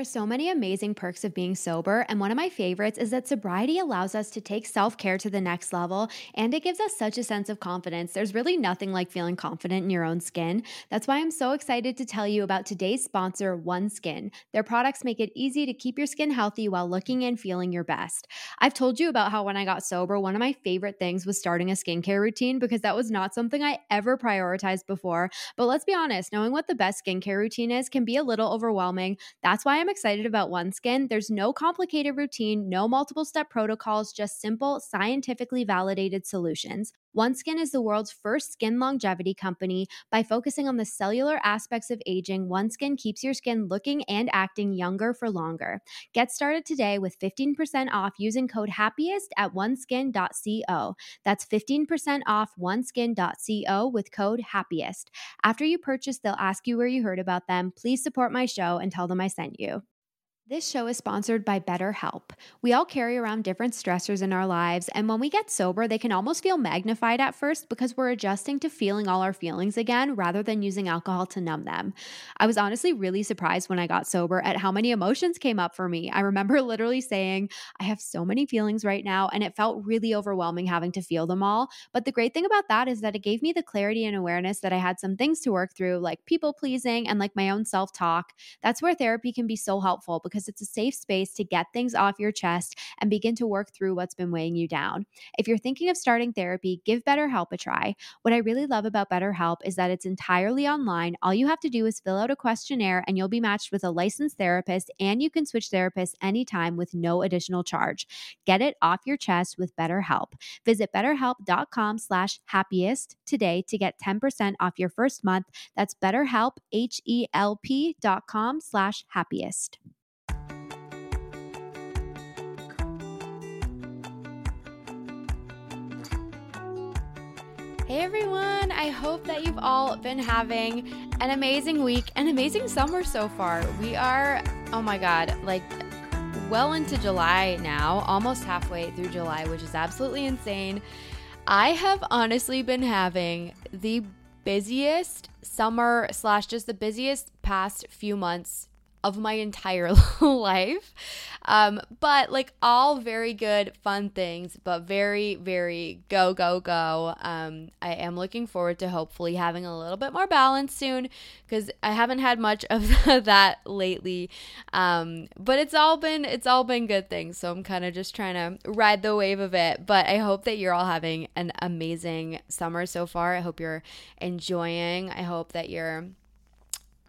Are so many amazing perks of being sober, and one of my favorites is that sobriety allows us to take self care to the next level and it gives us such a sense of confidence. There's really nothing like feeling confident in your own skin. That's why I'm so excited to tell you about today's sponsor, OneSkin. Their products make it easy to keep your skin healthy while looking and feeling your best. I've told you about how when I got sober, one of my favorite things was starting a skincare routine because that was not something I ever prioritized before. But let's be honest, knowing what the best skincare routine is can be a little overwhelming. That's why I'm excited about OneSkin. There's no complicated routine, no multiple step protocols, just simple, scientifically validated solutions. OneSkin is the world's first skin longevity company. By focusing on the cellular aspects of aging, OneSkin keeps your skin looking and acting younger for longer. Get started today with 15% off using code HAPPIEST at oneskin.co. That's 15% off oneskin.co with code HAPPIEST. After you purchase, they'll ask you where you heard about them. Please support my show and tell them I sent you. This show is sponsored by BetterHelp. We all carry around different stressors in our lives, and when we get sober, they can almost feel magnified at first because we're adjusting to feeling all our feelings again rather than using alcohol to numb them. I was honestly really surprised when I got sober at how many emotions came up for me. I remember literally saying, I have so many feelings right now, and it felt really overwhelming having to feel them all. But the great thing about that is that it gave me the clarity and awareness that I had some things to work through, like people pleasing and like my own self talk. That's where therapy can be so helpful because because it's a safe space to get things off your chest and begin to work through what's been weighing you down. If you're thinking of starting therapy, give BetterHelp a try. What I really love about BetterHelp is that it's entirely online. All you have to do is fill out a questionnaire and you'll be matched with a licensed therapist and you can switch therapists anytime with no additional charge. Get it off your chest with BetterHelp. Visit betterhelp.com slash happiest today to get 10% off your first month. That's betterhelp, H-E-L-P dot com slash happiest. Hey everyone, I hope that you've all been having an amazing week, an amazing summer so far. We are, oh my God, like well into July now, almost halfway through July, which is absolutely insane. I have honestly been having the busiest summer slash just the busiest past few months of my entire life. Um, but like all very good, fun things, but very, very go, go, go. Um, I am looking forward to hopefully having a little bit more balance soon because I haven't had much of that lately. Um, but it's all been it's all been good things. So I'm kind of just trying to ride the wave of it. But I hope that you're all having an amazing summer so far. I hope you're enjoying. I hope that you're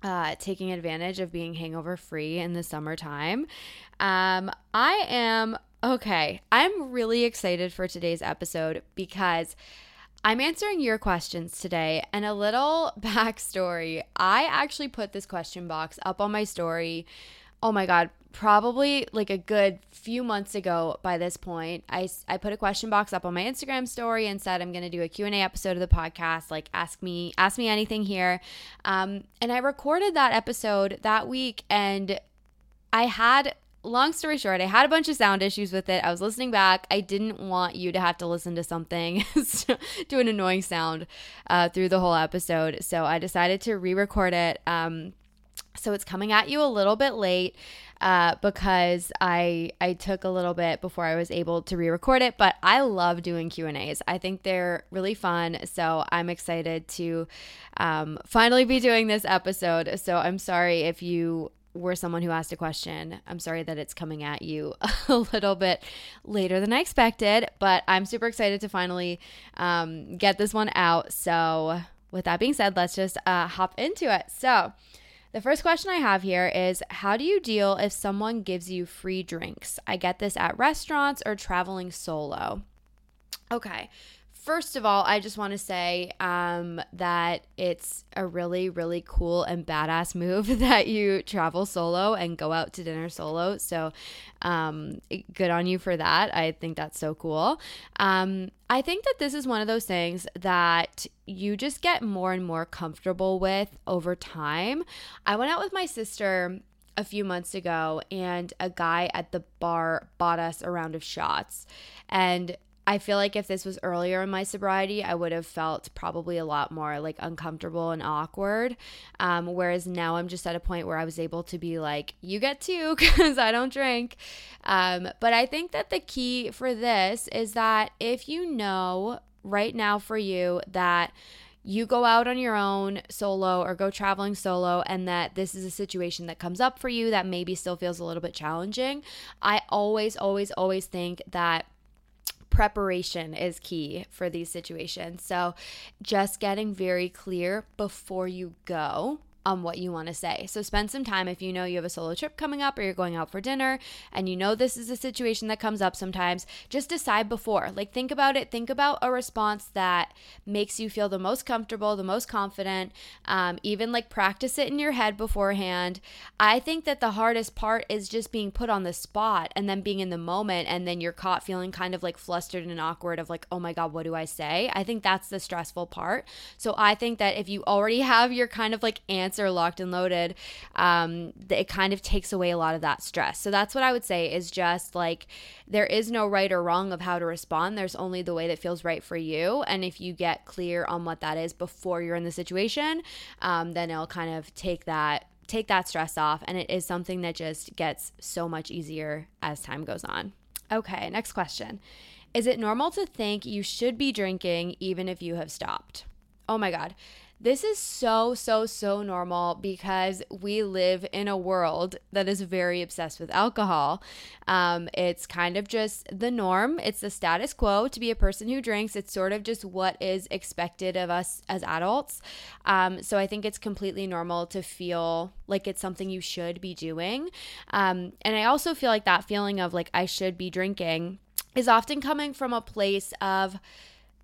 uh, taking advantage of being hangover free in the summertime. Um, I am okay. I'm really excited for today's episode because I'm answering your questions today. And a little backstory I actually put this question box up on my story. Oh my God, probably like a good few months ago by this point i, I put a question box up on my instagram story and said i'm going to do a q&a episode of the podcast like ask me ask me anything here. Um, and i recorded that episode that week and i had long story short i had a bunch of sound issues with it. I was listening back. I didn't want you to have to listen to something to an annoying sound uh, through the whole episode. So i decided to re-record it. Um, so it's coming at you a little bit late uh, because I I took a little bit before I was able to re-record it. But I love doing Q and A's. I think they're really fun. So I'm excited to um, finally be doing this episode. So I'm sorry if you were someone who asked a question. I'm sorry that it's coming at you a little bit later than I expected, but I'm super excited to finally um, get this one out. So, with that being said, let's just uh, hop into it. So, the first question I have here is How do you deal if someone gives you free drinks? I get this at restaurants or traveling solo. Okay. First of all, I just want to say um, that it's a really, really cool and badass move that you travel solo and go out to dinner solo. So, um, good on you for that. I think that's so cool. Um, I think that this is one of those things that you just get more and more comfortable with over time. I went out with my sister a few months ago, and a guy at the bar bought us a round of shots. And I feel like if this was earlier in my sobriety, I would have felt probably a lot more like uncomfortable and awkward. Um, whereas now I'm just at a point where I was able to be like, you get two because I don't drink. Um, but I think that the key for this is that if you know right now for you that you go out on your own solo or go traveling solo and that this is a situation that comes up for you that maybe still feels a little bit challenging, I always, always, always think that preparation is key for these situations. So, just getting very clear before you go on what you want to say. So spend some time if you know you have a solo trip coming up or you're going out for dinner and you know this is a situation that comes up sometimes, just decide before. Like think about it, think about a response that makes you feel the most comfortable, the most confident, um, even like practice it in your head beforehand. I think that the hardest part is just being put on the spot and then being in the moment and then you're caught feeling kind of like flustered and awkward of like, oh my God, what do I say? I think that's the stressful part. So I think that if you already have your kind of like answer answer locked and loaded, um, it kind of takes away a lot of that stress. So that's what I would say is just like there is no right or wrong of how to respond. There's only the way that feels right for you. And if you get clear on what that is before you're in the situation, um, then it'll kind of take that take that stress off and it is something that just gets so much easier as time goes on. Okay, next question. Is it normal to think you should be drinking even if you have stopped? Oh my God. This is so, so, so normal because we live in a world that is very obsessed with alcohol. Um, it's kind of just the norm, it's the status quo to be a person who drinks. It's sort of just what is expected of us as adults. Um, so I think it's completely normal to feel like it's something you should be doing. Um, and I also feel like that feeling of like I should be drinking is often coming from a place of,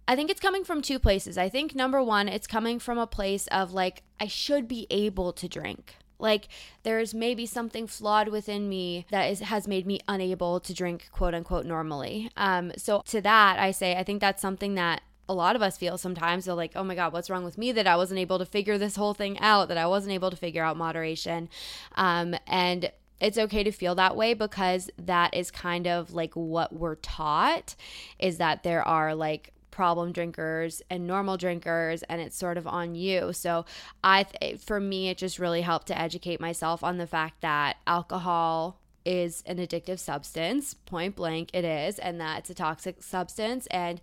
I think it's coming from two places. I think number one, it's coming from a place of like, I should be able to drink. Like there's maybe something flawed within me that is has made me unable to drink quote unquote normally. Um, so to that I say I think that's something that a lot of us feel sometimes. They're like, oh my God, what's wrong with me that I wasn't able to figure this whole thing out, that I wasn't able to figure out moderation. Um, and it's okay to feel that way because that is kind of like what we're taught is that there are like problem drinkers and normal drinkers and it's sort of on you. So I for me it just really helped to educate myself on the fact that alcohol is an addictive substance, point blank it is, and that it's a toxic substance and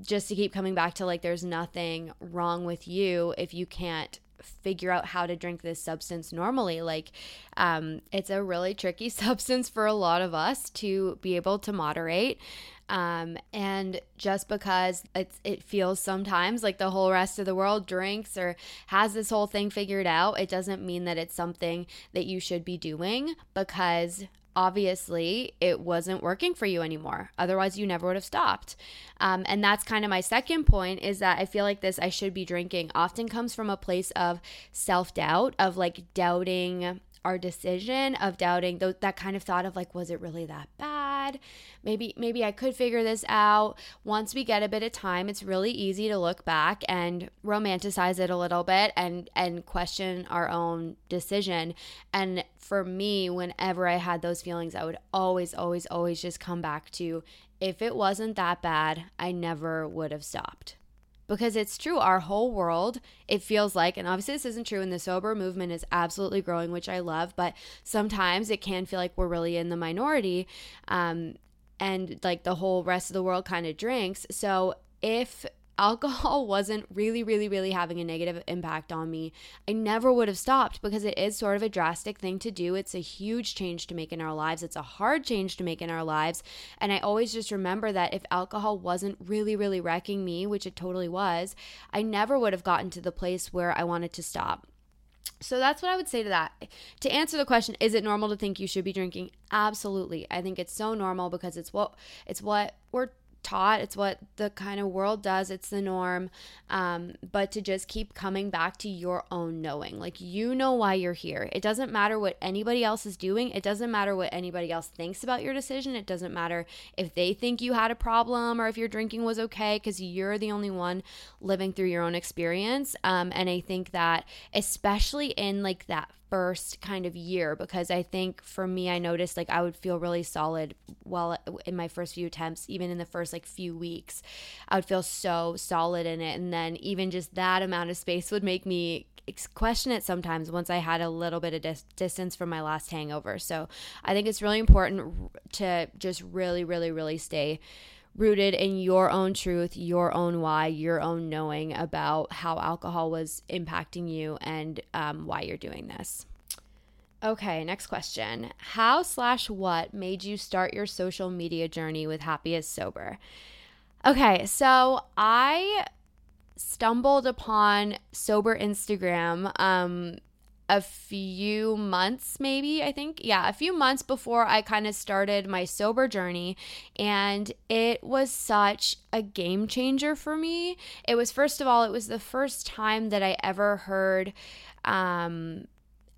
just to keep coming back to like there's nothing wrong with you if you can't figure out how to drink this substance normally like um, it's a really tricky substance for a lot of us to be able to moderate um, and just because it's, it feels sometimes like the whole rest of the world drinks or has this whole thing figured out, it doesn't mean that it's something that you should be doing because obviously it wasn't working for you anymore. Otherwise, you never would have stopped. Um, and that's kind of my second point is that I feel like this I should be drinking often comes from a place of self doubt, of like doubting our decision, of doubting th- that kind of thought of like, was it really that bad? maybe maybe I could figure this out. Once we get a bit of time, it's really easy to look back and romanticize it a little bit and and question our own decision. And for me, whenever I had those feelings, I would always always always just come back to if it wasn't that bad, I never would have stopped because it's true. Our whole world, it feels like, and obviously this isn't true, and the sober movement is absolutely growing, which I love, but sometimes it can feel like we're really in the minority. Um, and like the whole rest of the world kind of drinks. So if alcohol wasn't really, really, really having a negative impact on me, I never would have stopped because it is sort of a drastic thing to do. It's a huge change to make in our lives, it's a hard change to make in our lives. And I always just remember that if alcohol wasn't really, really wrecking me, which it totally was, I never would have gotten to the place where I wanted to stop. So that's what I would say to that. To answer the question, is it normal to think you should be drinking? Absolutely. I think it's so normal because it's what it's what we're taught. It's what the kind of world does. It's the norm. Um, but to just keep coming back to your own knowing. Like you know why you're here. It doesn't matter what anybody else is doing. It doesn't matter what anybody else thinks about your decision. It doesn't matter if they think you had a problem or if your drinking was okay because you're the only one living through your own experience. Um, and i think that especially in like that first kind of year because I think for me, I noticed like I would feel really solid well in my first few attempts, even in the first like few weeks. I would feel so solid in it. And then even just that amount of space would make me question it sometimes once I had a little bit of dis- distance from my last hangover. So I think it's really important to just really, really, really stay rooted in your own truth, your own why, your own knowing about how alcohol was impacting you and um, why you're doing this. Okay, next question. How slash what made you start your social media journey with Happiest Sober? Okay, so I stumbled upon sober Instagram um a few months maybe i think. Yeah a few months before i kind of started my sober journey. And it was such a game changer for me. It was first of all it was the first time that i ever heard um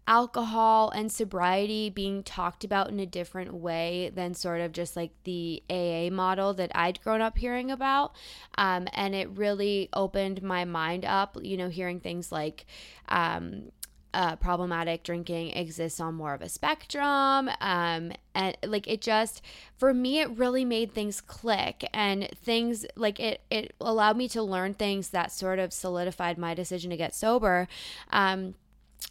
alcohol and sobriety being talked about in a different way than sort of just like the AA model that I'd grown up hearing about. Um, and it really opened my mind up, you know, hearing things like, um, uh, problematic drinking exists on more of a spectrum. Um, and like it just, for me, it really made things click and things like it, it allowed me to learn things that sort of solidified my decision to get sober. Um,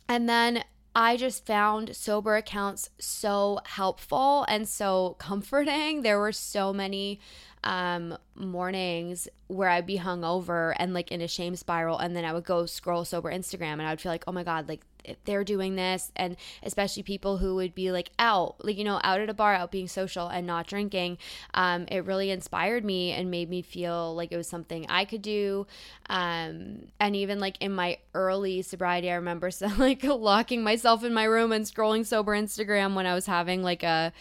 and then I just found sober accounts so helpful and so comforting. There were so many um, mornings where I'd be hungover and like in a shame spiral, and then I would go scroll sober Instagram and I would feel like, oh my God, like they're doing this and especially people who would be like out like you know out at a bar out being social and not drinking um, it really inspired me and made me feel like it was something i could do um, and even like in my early sobriety i remember so, like locking myself in my room and scrolling sober instagram when i was having like a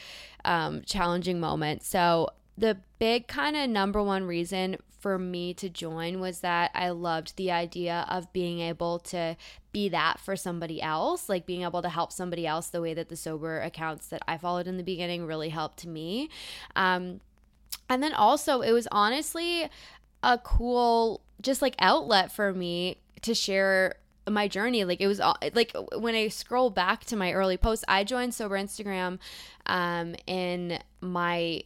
um, challenging moment. So the big kind of number one reason for me to join was that I loved the idea of being able to be that for somebody else, like being able to help somebody else the way that the sober accounts that I followed in the beginning really helped me. Um, and then also, it was honestly a cool, just like outlet for me to share my journey like it was all, like when i scroll back to my early posts i joined sober instagram um in my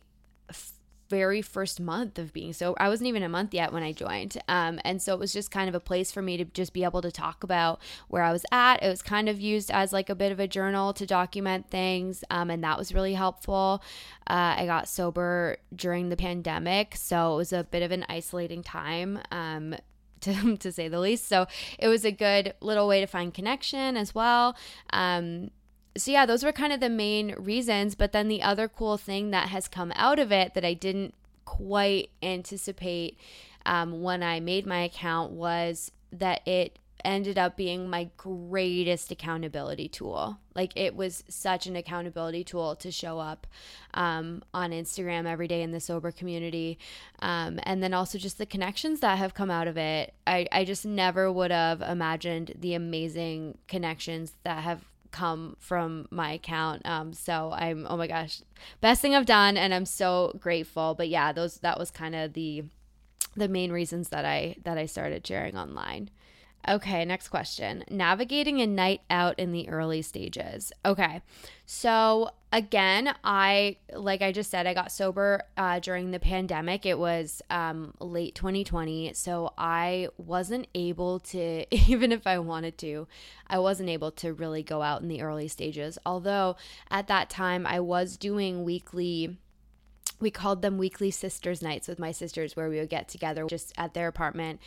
very first month of being so I wasn't even a month yet when I joined. Um, and so it was just kind of a place for me to just be able to talk about where I was at. It was kind of used as like a bit of a journal to document things. Um, and that was really helpful. Uh, I got sober during the pandemic. So it was a bit of an isolating time. Um, to, to say the least. So it was a good little way to find connection as well. Um, so yeah, those were kind of the main reasons. But then the other cool thing that has come out of it that I didn't quite anticipate um, when I made my account was that it ended up being my greatest accountability tool. Like it was such an accountability tool to show up um, on Instagram every day in the sober community. Um, and then also just the connections that have come out of it. I, I just never would have imagined the amazing connections that have come from my account. Um, so I'm oh my gosh, best thing I've done, and I'm so grateful. But yeah, those that was kind of the the main reasons that I that I started sharing online. Okay, next question. Navigating a night out in the early stages. Okay, so again, I, like I just said, I got sober uh, during the pandemic. It was um, late 2020. So I wasn't able to, even if I wanted to, I wasn't able to really go out in the early stages. Although at that time, I was doing weekly we called them weekly sisters nights with my sisters where we would get together just at their apartment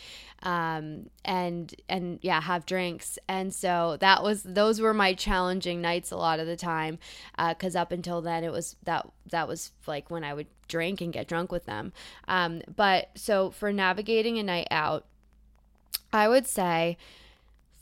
um, and and yeah have drinks. And so that was those were my challenging nights a lot of the time because uh, up until then it was that that was like when i would drink and get drunk with them. Um, but so for navigating a night out i would say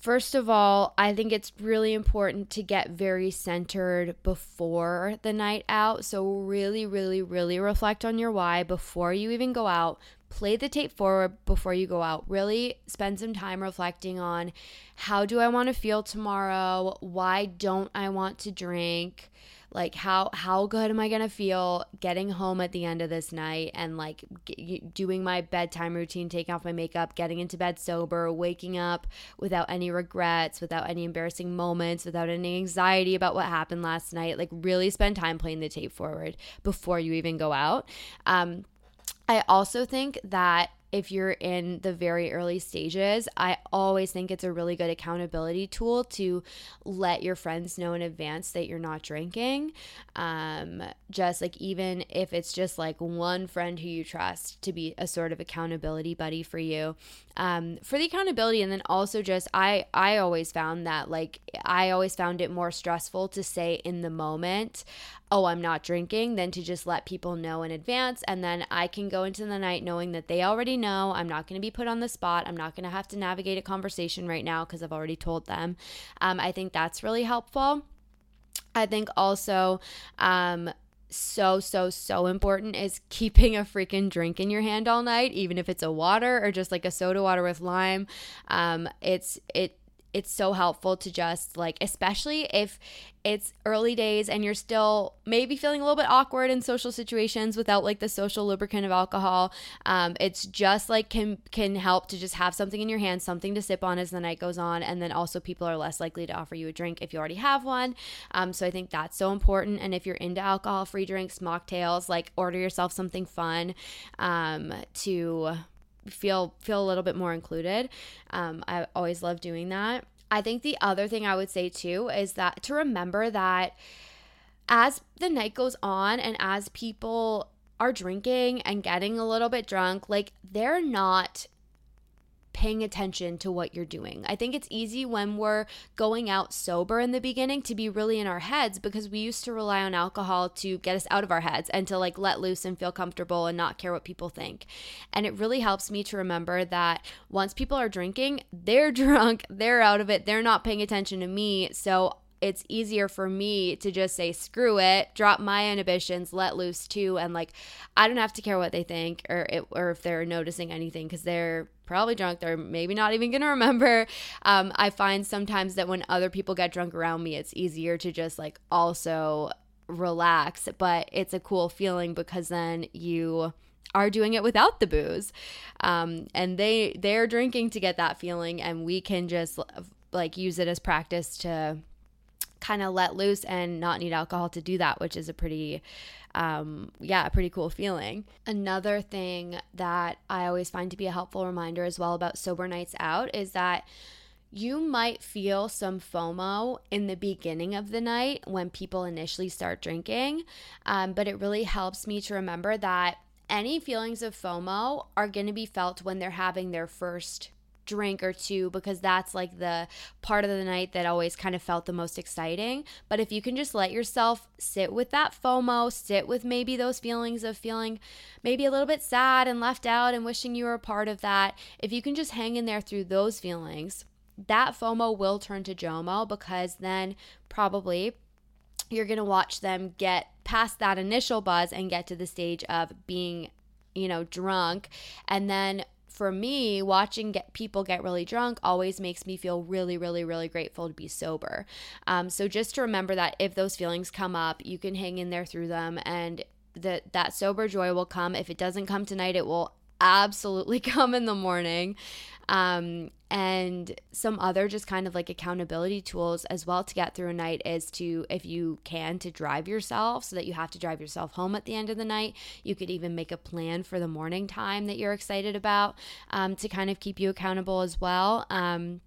First of all, I think it's really important to get very centered before the night out. So, really, really, really reflect on your why before you even go out. Play the tape forward before you go out. Really spend some time reflecting on how do I want to feel tomorrow? Why don't I want to drink? Like how how good am I going to feel getting home at the end of this night and like g- doing my bedtime routine, taking off my makeup, getting into bed sober, waking up without any regrets, without any embarrassing moments, without any anxiety about what happened last night. Like really spend time playing the tape forward before you even go out. Um I also think that if you're in the very early stages, I always think it's a really good accountability tool to let your friends know in advance that you're not drinking. Um, just like even if it's just like one friend who you trust to be a sort of accountability buddy for you. Um, for the accountability, and then also just I I always found that like I always found it more stressful to say in the moment oh, I'm not drinking, than to just let people know in advance. And then I can go into the night knowing that they already know. I'm not going to be put on the spot. I'm not going to have to navigate a conversation right now because I've already told them. Um, I think that's really helpful. I think also, um, so so so important is keeping a freaking drink in your hand all night even if it's a water or just like a soda water with lime. Um it's it it's so helpful to just like especially if it's early days and you're still maybe feeling a little bit awkward in social situations without like the social lubricant of alcohol um, it's just like can can help to just have something in your hand something to sip on as the night goes on and then also people are less likely to offer you a drink if you already have one. Um, so i think that's so important and if you're into alcohol free drinks mocktails like order yourself something fun um, to feel feel a little bit more included. Um, I always love doing that. I think the other thing I would say too is that to remember that as the night goes on and as people are drinking and getting a little bit drunk, like they're not paying attention to what you're doing. I think it's easy when we're going out sober in the beginning to be really in our heads because we used to rely on alcohol to get us out of our heads and to like let loose and feel comfortable and not care what people think. And it really helps me to remember that once people are drinking, they're drunk, they're out of it, they're not paying attention to me. So it's easier for me to just say screw it drop my inhibitions let loose too and like i don't have to care what they think or it, or if they're noticing anything because they're probably drunk. They're maybe not even to remember. Um, I find sometimes that when other people get drunk around me, it's easier to just like also relax. But it's a cool feeling because then you are doing it without the booze um, and they they're drinking to get that feeling and we can just like use it as practice to kind of let loose and not need alcohol to do that, which is a pretty, um, yeah, a pretty cool feeling. Another thing that I always find to be a helpful reminder as well about sober nights out is that you might feel some FOMO in the beginning of the night when people initially start drinking, um, but it really helps me to remember that any feelings of FOMO are going to be felt when they're having their first drink or two because that's like the part of the night that always kind of felt the most exciting. But if you can just let yourself sit with that FOMO, sit with maybe those feelings of feeling maybe a little bit sad and left out and wishing you were a part of that, if you can just hang in there through those feelings, that FOMO will turn to JOMO because then probably you're going to watch them get past that initial buzz and get to the stage of being you know drunk and then for me, watching get people get really drunk always makes me feel really, really, really grateful to be sober. Um, so just to remember that if those feelings come up, you can hang in there through them, and that that sober joy will come. If it doesn't come tonight, it will absolutely come in the morning. Um, and some other just kind of like accountability tools as well to get through a night is to if you can to drive yourself so that you have to drive yourself home at the end of the night. You could even make a plan for the morning time that you're excited about um, to kind of keep you accountable as well. Um,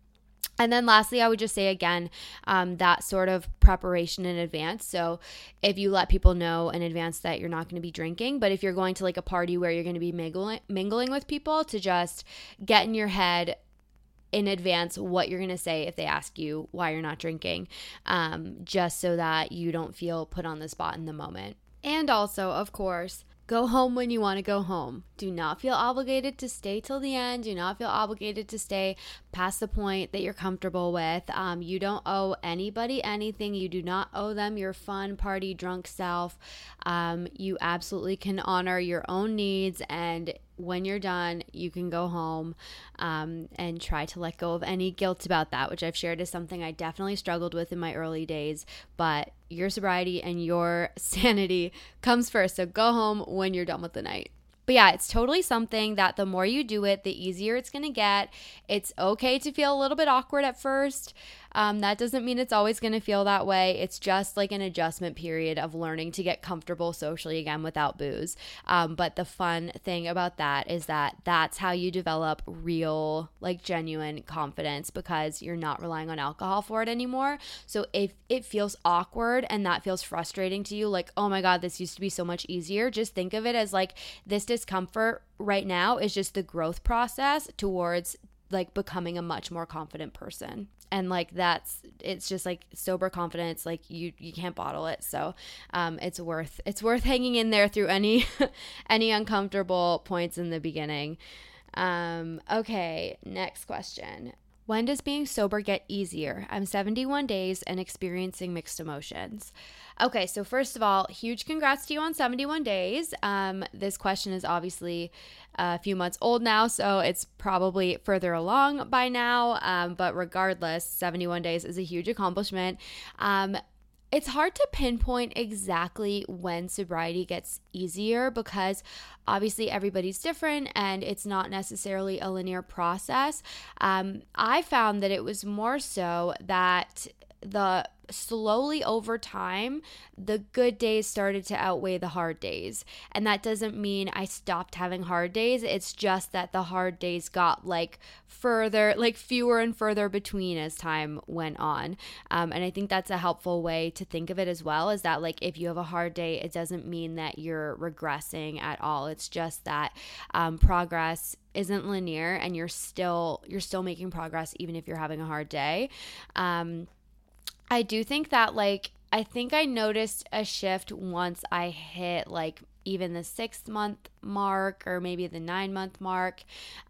and then lastly, I would just say again um, that sort of preparation in advance. So if you let people know in advance that you're not going to be drinking, but if you're going to like a party where you're going to be mingling, mingling with people, to just get in your head in advance what you're going to say if they ask you why you're not drinking, um, just so that you don't feel put on the spot in the moment. And also, of course, Go home when you want to go home. Do not feel obligated to stay till the end. Do not feel obligated to stay past the point that you're comfortable with. Um, you don't owe anybody anything. You do not owe them your fun, party, drunk self. Um, you absolutely can honor your own needs and when you're done, you can go home um, and try to let go of any guilt about that, which I've shared is something I definitely struggled with in my early days. But your sobriety and your sanity comes first. So go home when you're done with the night. But yeah, it's totally something that the more you do it, the easier it's to get. It's okay to feel a little bit awkward at first. Um, that doesn't mean it's always going to feel that way. It's just like an adjustment period of learning to get comfortable socially again without booze. Um, but the fun thing about that is that that's how you develop real, like genuine confidence because you're not relying on alcohol for it anymore. So if it feels awkward and that feels frustrating to you, like, oh my God, this used to be so much easier, just think of it as like this discomfort right now is just the growth process towards like becoming a much more confident person and like that's it's just like sober confidence like you you can't bottle it so um it's worth it's worth hanging in there through any any uncomfortable points in the beginning um okay next question when does being sober get easier? I'm 71 days and experiencing mixed emotions. Okay, so first of all, huge congrats to you on 71 days. Um, this question is obviously a few months old now, so it's probably further along by now. Um, but regardless, 71 days is a huge accomplishment. Um, it's hard to pinpoint exactly when sobriety gets easier because obviously everybody's different and it's not necessarily a linear process. Um, I found that it was more so that the slowly over time, the good days started to outweigh the hard days. And that doesn't mean I stopped having hard days. It's just that the hard days got like further, like fewer and further between as time went on. Um, and I think that's a helpful way to think of it as well is that like if you have a hard day, it doesn't mean that you're regressing at all. It's just that um, progress isn't linear and you're still you're still making progress even if you're having a hard day um, I do think that like I think I noticed a shift once I hit like even the six month mark or maybe the nine month mark.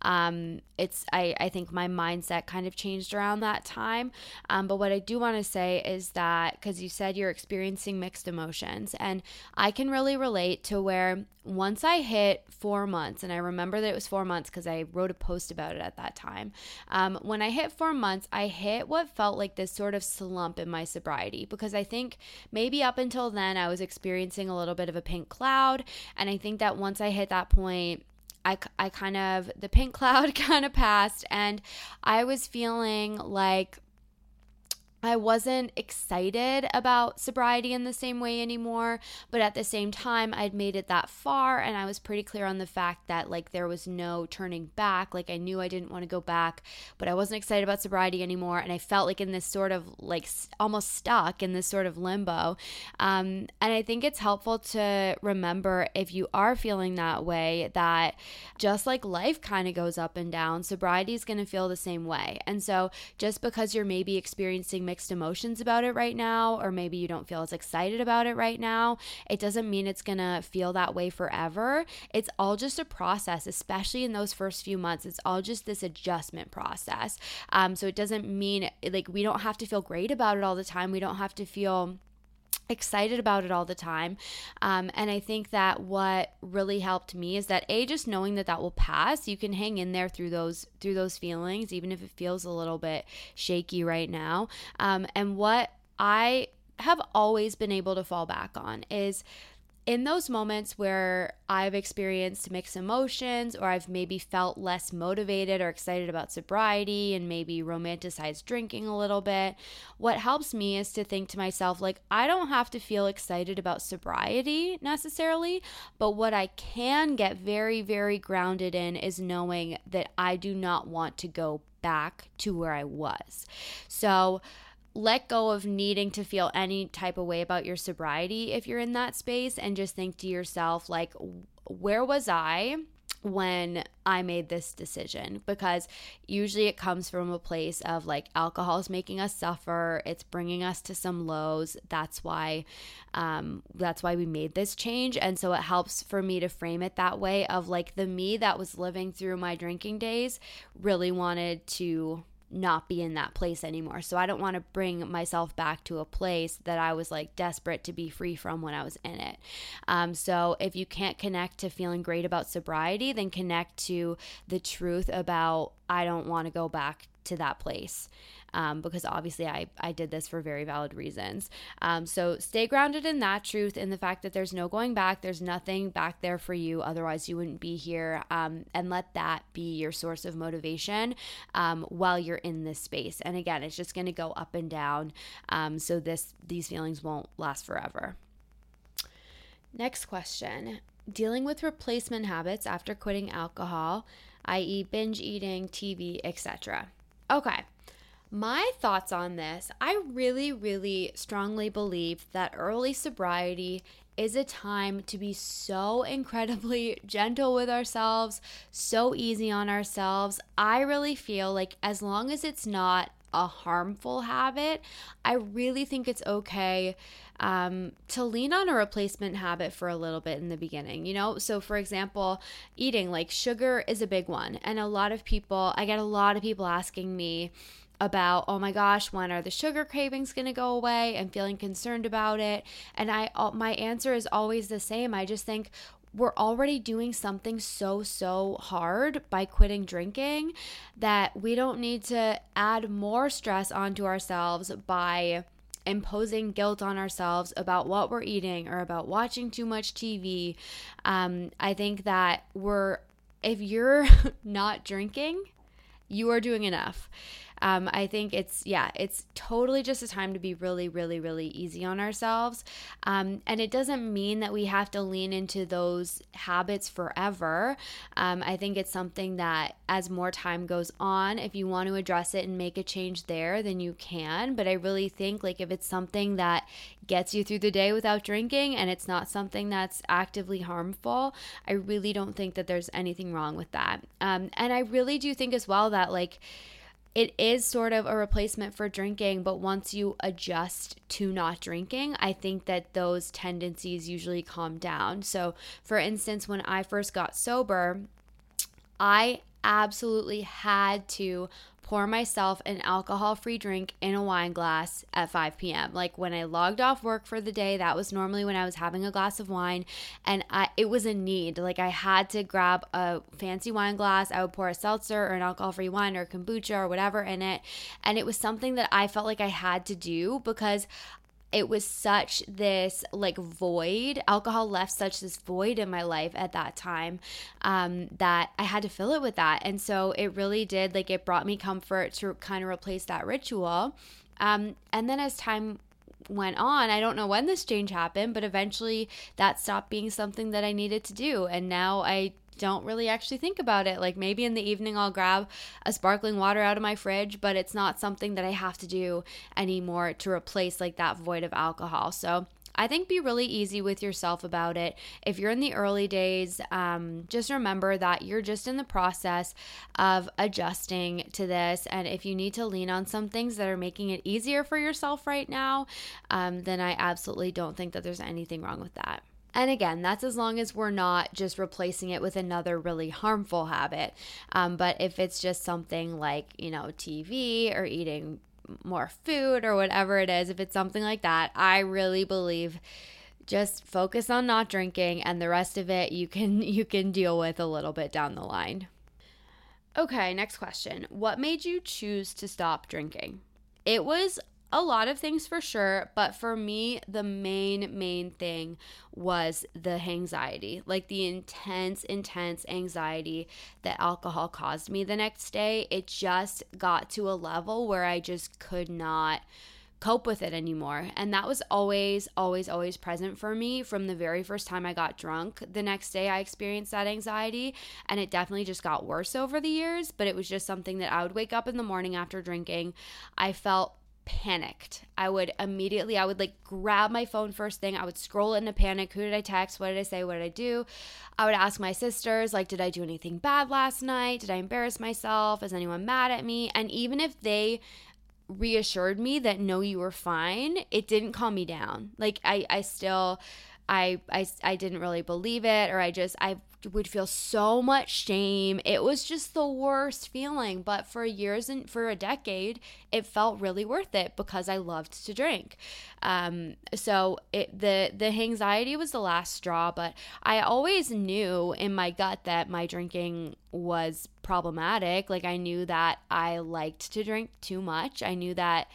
Um, it's I, I think my mindset kind of changed around that time. Um, but what I do want to say is that because you said you're experiencing mixed emotions, and I can really relate to where once I hit four months, and I remember that it was four months because I wrote a post about it at that time. Um, when I hit four months, I hit what felt like this sort of slump in my sobriety because I think maybe up until then I was experiencing a little bit of a pink cloud. And I think that once I hit that point, I, I kind of, the pink cloud kind of passed, and I was feeling like I wasn't excited about sobriety in the same way anymore, but at the same time, I'd made it that far and I was pretty clear on the fact that like there was no turning back. Like I knew I didn't want to go back, but I wasn't excited about sobriety anymore. And I felt like in this sort of like almost stuck in this sort of limbo. Um, and I think it's helpful to remember if you are feeling that way, that just like life kind of goes up and down, sobriety is going to feel the same way. And so just because you're maybe experiencing mixed emotions about it right now, or maybe you don't feel as excited about it right now, it doesn't mean it's gonna feel that way forever. It's all just a process, especially in those first few months. It's all just this adjustment process. Um, so it doesn't mean like we don't have to feel great about it all the time. We don't have to feel excited about it all the time. Um, and I think that what really helped me is that a just knowing that that will pass. You can hang in there through those through those feelings, even if it feels a little bit shaky right now. Um, and what I have always been able to fall back on is in those moments where I've experienced mixed emotions or I've maybe felt less motivated or excited about sobriety and maybe romanticized drinking a little bit, what helps me is to think to myself, like, I don't have to feel excited about sobriety necessarily, but what I can get very, very grounded in is knowing that I do not want to go back to where I was. So, let go of needing to feel any type of way about your sobriety if you're in that space and just think to yourself like where was I when I made this decision because usually it comes from a place of like alcohol is making us suffer, it's bringing us to some lows. That's why um that's why we made this change and so it helps for me to frame it that way of like the me that was living through my drinking days really wanted to not be in that place anymore. So I don't want to bring myself back to a place that I was like desperate to be free from when I was in it. Um, so if you can't connect to feeling great about sobriety, then connect to the truth about I don't want to go back to that place um, because obviously I, I did this for very valid reasons. Um, so stay grounded in that truth, in the fact that there's no going back, there's nothing back there for you, otherwise, you wouldn't be here. Um, and let that be your source of motivation um, while you're in this space. And again, it's just going to go up and down. Um, so this these feelings won't last forever. Next question dealing with replacement habits after quitting alcohol, i.e., binge eating, TV, etc. Okay. My thoughts on this I really, really strongly believe that early sobriety is a time to be so incredibly gentle with ourselves, so easy on ourselves. I really feel like as long as it's not a harmful habit, I really think it's okay um, to lean on a replacement habit for a little bit in the beginning, you know? So, for example, eating like sugar is a big one. And a lot of people, I get a lot of people asking me, about oh my gosh when are the sugar cravings going to go away and feeling concerned about it and i my answer is always the same i just think we're already doing something so, so hard by quitting drinking that we don't need to add more stress onto ourselves by imposing guilt on ourselves about what we're eating or about watching too much TV. Um, I think that we're, if you're not drinking, you are doing enough um, I think it's, yeah, it's totally just a time to be really, really, really easy on ourselves. Um, and it doesn't mean that we have to lean into those habits forever. Um, I think it's something that as more time goes on, if you want to address it and make a change there, then you can. But I really think like if it's something that gets you through the day without drinking and it's not something that's actively harmful, I really don't think that there's anything wrong with that. Um, and I really do think as well that like, it is sort of a replacement for drinking, but once you adjust to not drinking, I think that those tendencies usually calm down. So, for instance, when I first got sober, I absolutely had to pour myself an alcohol free drink in a wine glass at 5 p.m. Like when I logged off work for the day, that was normally when I was having a glass of wine and I, it was a need. Like I had to grab a fancy wine glass. I would pour a seltzer or an alcohol free wine or kombucha or whatever in it. And it was something that I felt like I had to do because it was such this like void. Alcohol left such this void in my life at that time um, that i had to fill it with that. And so it really did like it brought me comfort to kind of replace that ritual. Um, and then as time went on i don't know when this change happened but eventually that stopped being something that i needed to do. And now i don't really actually think about it. Like maybe in the evening I'll grab a sparkling water out of my fridge, but it's not something that I have to do anymore to replace like that void of alcohol. So I think be really easy with yourself about it. If you're in the early days, um, just remember that you're just in the process of adjusting to this. And if you need to lean on some things that are making it easier for yourself right now, um, then I absolutely don't think that there's anything wrong with that. And again, that's as long as we're not just replacing it with another really harmful habit. Um, but if it's just something like, you know, TV or eating more food or whatever it is, if it's something like that, I really believe just focus on not drinking and the rest of it you can you can deal with a little bit down the line. Okay, next question. What made you choose to stop drinking? It was a lot of things for sure, but for me, the main, main thing was the anxiety like the intense, intense anxiety that alcohol caused me the next day. It just got to a level where I just could not cope with it anymore. And that was always, always, always present for me from the very first time I got drunk. The next day, I experienced that anxiety, and it definitely just got worse over the years. But it was just something that I would wake up in the morning after drinking. I felt panicked. I would immediately, I would like grab my phone first thing. I would scroll in a panic. Who did I text? What did I say? What did I do? I would ask my sisters, like, did I do anything bad last night? Did I embarrass myself? Is anyone mad at me? And even if they reassured me that no, you were fine, it didn't calm me down. Like, I, I still, I, I, I didn't really believe it, or I just, I would feel so much shame. It was just the worst feeling. But for years and for a decade, it felt really worth it because I loved to drink. Um, so it, the the anxiety was the last straw. But I always knew in my gut that my drinking was problematic. Like I knew that I liked to drink too much. I knew that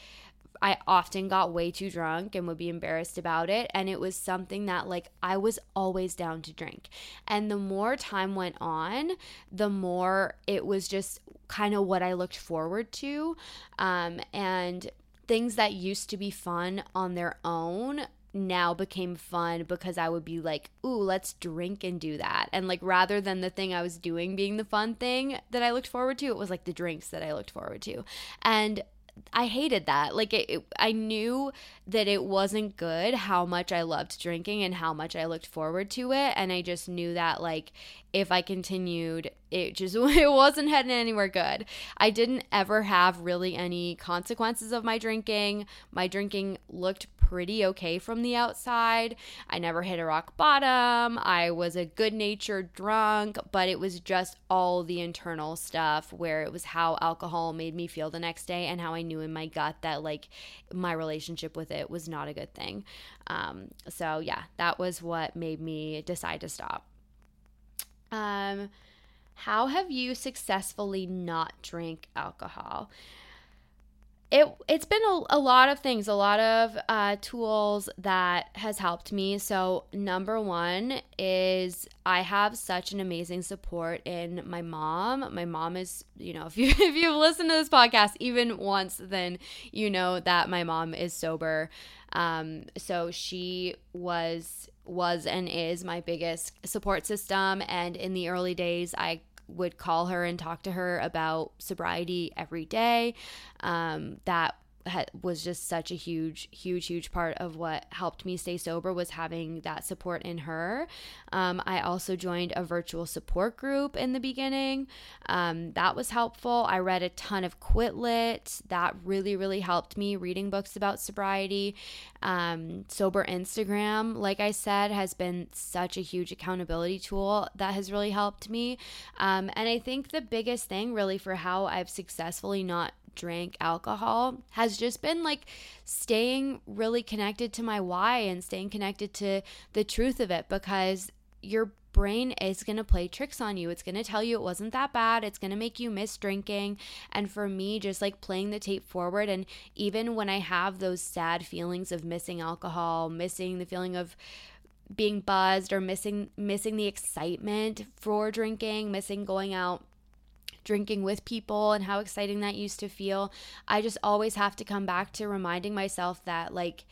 I often got way too drunk and would be embarrassed about it. And it was something that, like, I was always down to drink. And the more time went on, the more it was just kind of what I looked forward to. Um, and things that used to be fun on their own now became fun because I would be like, ooh, let's drink and do that. And like rather than the thing I was doing being the fun thing that I looked forward to, it was like the drinks that I looked forward to. And I hated that. Like it, it, I knew that it wasn't good how much I loved drinking and how much I looked forward to it and I just knew that like if I continued it just it wasn't heading anywhere good. I didn't ever have really any consequences of my drinking. My drinking looked pretty okay from the outside. I never hit a rock bottom. I was a good natured drunk, but it was just all the internal stuff where it was how alcohol made me feel the next day and how I knew in my gut that like my relationship with it was not a good thing. Um, so, yeah, that was what made me decide to stop. Um, how have you successfully not drank alcohol? It it's been a, a lot of things a lot of uh, tools that has helped me. So number one is i have such an amazing support in my mom. My mom is you know if you if you've listened to this podcast even once then you know that my mom is sober. Um, so she was was and is my biggest support system. And in the early days i would call her and talk to her about sobriety every day. Um, that was just such a huge huge huge part of what helped me stay sober was having that support in her. Um, i also joined a virtual support group in the beginning. Um, that was helpful. I read a ton of quit lit that really really helped me. Reading books about sobriety um, sober instagram like i said has been such a huge accountability tool that has really helped me. Um, and i think the biggest thing really for how i've successfully not drank alcohol has just been like staying really connected to my why and staying connected to the truth of it because your brain is going to play tricks on you. It's going to tell you it wasn't that bad. It's going to make you miss drinking. And for me, just like playing the tape forward, and even when I have those sad feelings of missing alcohol, missing the feeling of being buzzed or missing missing the excitement for drinking, missing going out drinking with people and how exciting that used to feel. I just always have to come back to reminding myself that, like,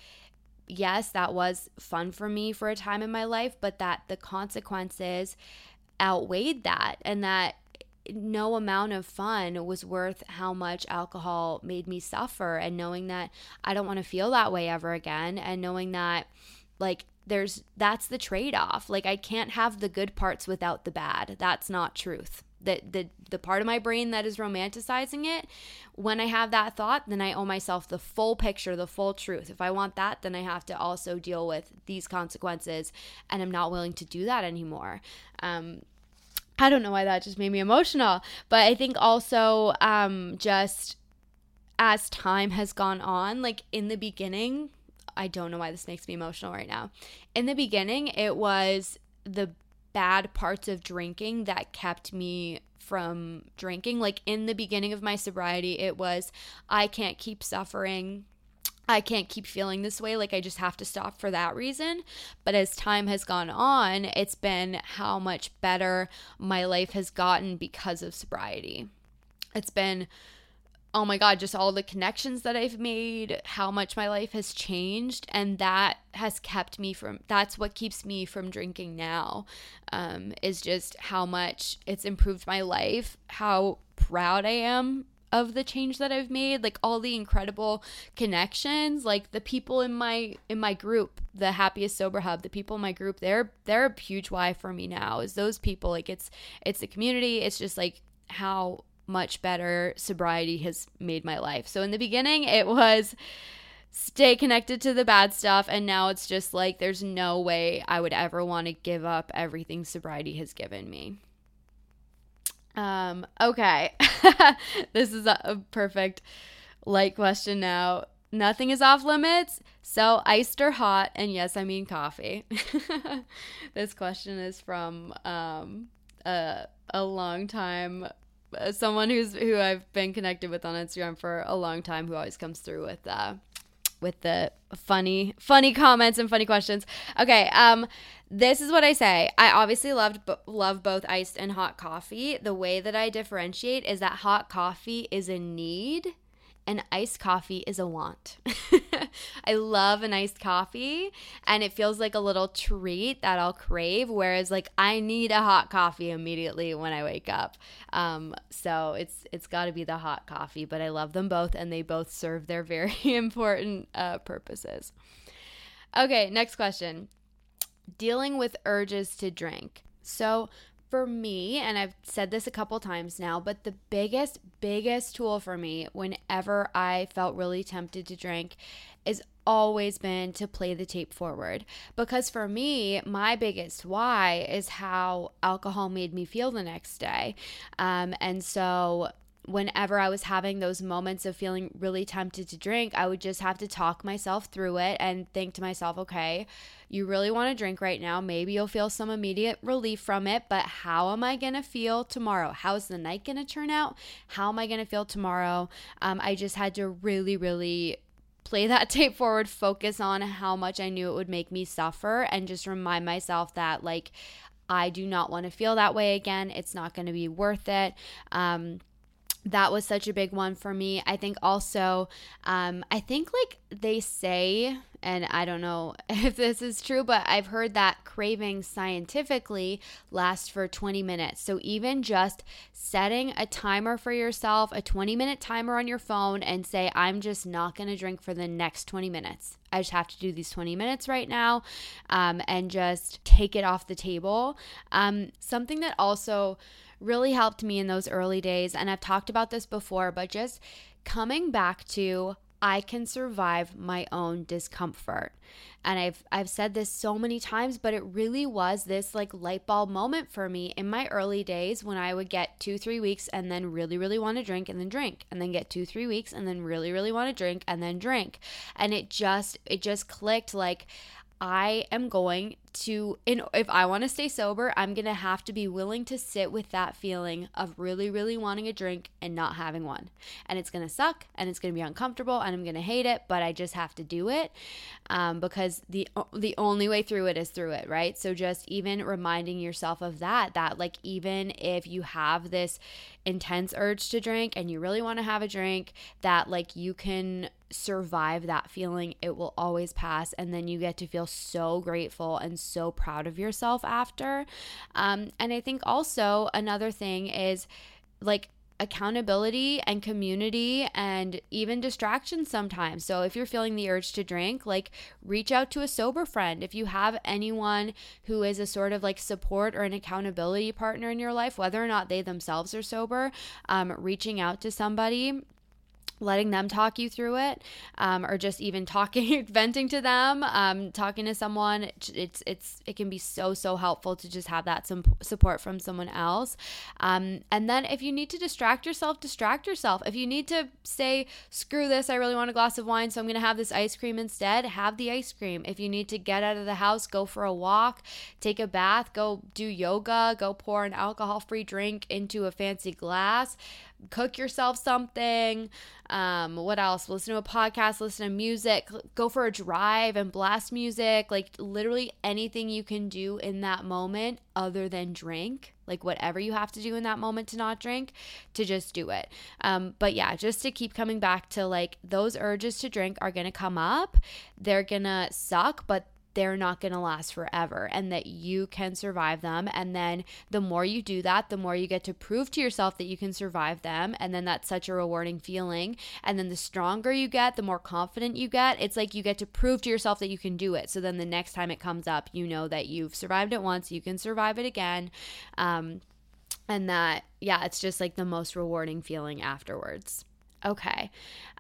yes, that was fun for me for a time in my life, but that the consequences outweighed that and that no amount of fun was worth how much alcohol made me suffer. And knowing that I don't want to feel that way ever again and knowing that like there's that's the trade-off. Like I can't have the good parts without the bad. That's not truth the the the part of my brain that is romanticizing it when i have that thought then i owe myself the full picture the full truth. If i want that then i have to also deal with these consequences and i'm not willing to do that anymore. Um, i don't know why that just made me emotional but i think also um, just as time has gone on like in the beginning i don't know why this makes me emotional right now. In the beginning it was the bad parts of drinking that kept me from drinking. Like in the beginning of my sobriety, it was I can't keep suffering. I can't keep feeling this way. Like, I just have to stop for that reason. But as time has gone on, it's been how much better my life has gotten because of sobriety. It's been oh my God, just all the connections that I've made, how much my life has changed. And that has kept me from, that's what keeps me from drinking now, um, is just how much it's improved my life, how proud I am of the change that I've made like all the incredible connections like the people in my in my group the happiest sober hub the people in my group they're they're a huge why for me now is those people like it's it's the community it's just like how much better sobriety has made my life. So in the beginning, it was stay connected to the bad stuff and now it's just like there's no way I would ever want to give up everything sobriety has given me. Um okay. this is a, perfect light question now. Nothing is off limits. So iced or hot and yes, I mean coffee. this question is from um a a long time someone who's who I've been connected with on Instagram for a long time who always comes through with uh with the funny funny comments and funny questions. Okay, um this is what I say. I obviously loved love both iced and hot coffee. The way that I differentiate is that hot coffee is a need and iced coffee is a want. I love an iced coffee and it feels like a little treat that I'll crave, whereas like I need a hot coffee immediately when I wake up. Um, so it's it's got to be the hot coffee, but I love them both and they both serve their very important uh, purposes. Okay, next question. Dealing with urges to drink. So for me, and I've said this a couple times now, but the biggest, biggest tool for me whenever I felt really tempted to drink is always been to play the tape forward. Because for me, my biggest why is how alcohol made me feel the next day. Um, and so whenever I was having those moments of feeling really tempted to drink, I would just have to talk myself through it and think to myself, okay, you really want to drink right now. Maybe you'll feel some immediate relief from it, but how am I going to feel tomorrow? How's the night going to turn out? How am I going to feel tomorrow? Um, I just had to really, really play that tape forward, focus on how much I knew it would make me suffer, and just remind myself that, like, I do not want to feel that way again. It's not going to be worth it. Um, that was such a big one for me. I think also, um, I think like they say, and I don't know if this is true, but I've heard that craving scientifically lasts for 20 minutes. So even just setting a timer for yourself, a 20 minute timer on your phone, and say, I'm just not going to drink for the next 20 minutes. I just have to do these 20 minutes right now um, and just take it off the table. Um, something that also really helped me in those early days. And I've talked about this before, but just coming back to I can survive my own discomfort. And I've I've said this so many times, but it really was this like light bulb moment for me in my early days when I would get 2-3 weeks and then really really want to drink and then drink and then get 2-3 weeks and then really really want to drink and then drink. And it just it just clicked like I am going to in if I want to stay sober, I'm going to have to be willing to sit with that feeling of really really wanting a drink and not having one. And it's going to suck and it's going to be uncomfortable and I'm going to hate it, but I just have to do it um, because the the only way through it is through it, right? So just even reminding yourself of that that like even if you have this intense urge to drink and you really want to have a drink, that like you can survive that feeling. It will always pass. And then you get to feel so grateful and so proud of yourself after. Um, and I think also another thing is like, accountability and community and even distraction sometimes. So if you're feeling the urge to drink, like reach out to a sober friend. If you have anyone who is a sort of like support or an accountability partner in your life, whether or not they themselves are sober, um, reaching out to somebody letting them talk you through it um, or just even talking venting to them um, talking to someone it's it's it can be so so helpful to just have that some support from someone else um, and then if you need to distract yourself distract yourself if you need to say screw this i really want a glass of wine so i'm going to have this ice cream instead have the ice cream if you need to get out of the house go for a walk take a bath go do yoga go pour an alcohol free drink into a fancy glass cook yourself something. Um, what else? Listen to a podcast, listen to music, go for a drive and blast music. Like literally anything you can do in that moment other than drink. Like whatever you have to do in that moment to not drink, to just do it. Um, but yeah, just to keep coming back to like those urges to drink are gonna come up. They're gonna suck, but they're not going to last forever and that you can survive them. And then the more you do that, the more you get to prove to yourself that you can survive them. And then that's such a rewarding feeling. And then the stronger you get, the more confident you get. It's like you get to prove to yourself that you can do it. So then the next time it comes up, you know that you've survived it once, you can survive it again. Um, and that, yeah, it's just like the most rewarding feeling afterwards. Okay.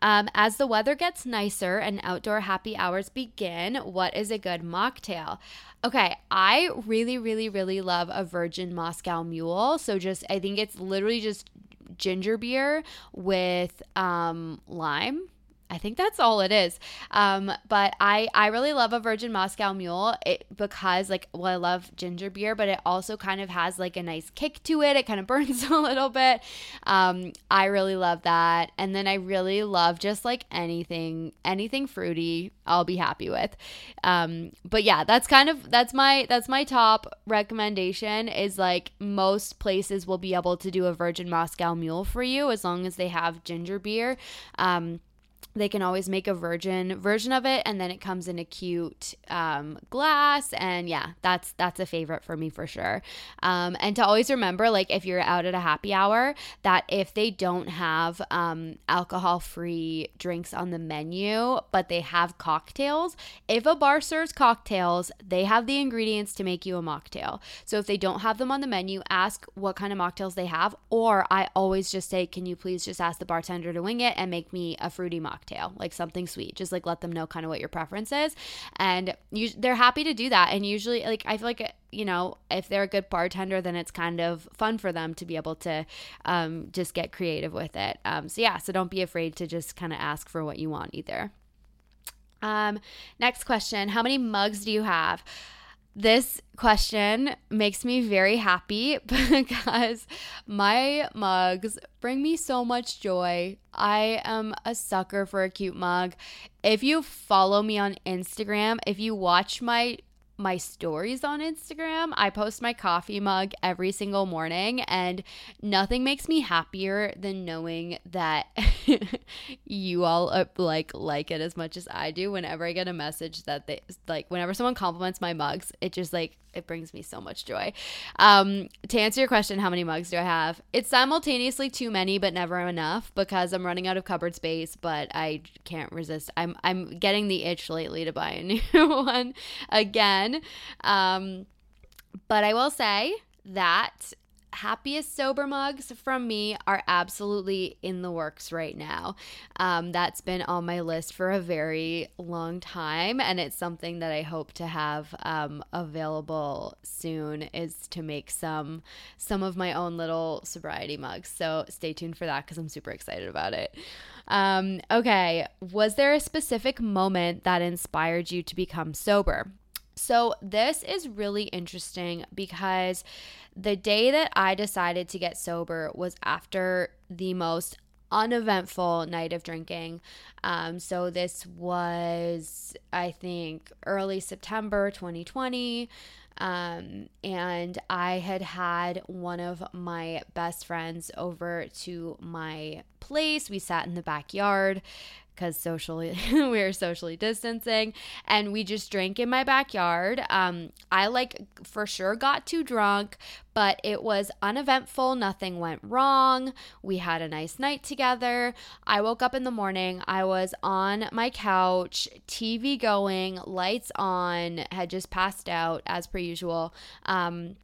Um, as the weather gets nicer and outdoor happy hours begin, what is a good mocktail? Okay, I really, really, really love a virgin Moscow mule. So just, I think it's literally just ginger beer with um, lime I think that's all it is. Um, but I I really love a Virgin Moscow Mule it, because like well I love ginger beer, but it also kind of has like a nice kick to it. It kind of burns a little bit. Um, I really love that, and then I really love just like anything anything fruity. I'll be happy with. Um, but yeah, that's kind of that's my that's my top recommendation is like most places will be able to do a Virgin Moscow Mule for you as long as they have ginger beer. Um, they can always make a virgin version of it and then it comes in a cute um, glass and yeah that's that's a favorite for me for sure. Um, and to always remember like if you're out at a happy hour that if they don't have um, alcohol free drinks on the menu but they have cocktails if a bar serves cocktails they have the ingredients to make you a mocktail. So if they don't have them on the menu ask what kind of mocktails they have or i always just say can you please just ask the bartender to wing it and make me a fruity mocktail cocktail, like something sweet. Just like let them know kind of what your preference is. And you, they're happy to do that. And usually, like, I feel like, you know, if they're a good bartender, then it's kind of fun for them to be able to um, just get creative with it. Um, so, yeah, so don't be afraid to just kind of ask for what you want either. Um, next question How many mugs do you have? This question makes me very happy because my mugs bring me so much joy. I am a sucker for a cute mug. If you follow me on Instagram, if you watch my my stories on Instagram. I post my coffee mug every single morning, and nothing makes me happier than knowing that you all uh, like like it as much as I do. Whenever I get a message that they like, whenever someone compliments my mugs, it just like it brings me so much joy. Um, to answer your question, how many mugs do I have? It's simultaneously too many, but never enough because I'm running out of cupboard space. But I can't resist. I'm I'm getting the itch lately to buy a new one again. Um, but I will say that happiest sober mugs from me are absolutely in the works right now. Um, that's been on my list for a very long time, and it's something that I hope to have um, available soon. Is to make some some of my own little sobriety mugs. So stay tuned for that because I'm super excited about it. Um, okay, was there a specific moment that inspired you to become sober? So, this is really interesting because the day that I decided to get sober was after the most uneventful night of drinking. Um, so this was, I think, early September 2020. Um, and I had had one of my best friends over to my place. We sat in the backyard because socially we are socially distancing and we just drank in my backyard. Um, i like for sure got too drunk but it was uneventful nothing went wrong. We had a nice night together. I woke up in the morning i was on my couch tv going lights on had just passed out as per usual. Um,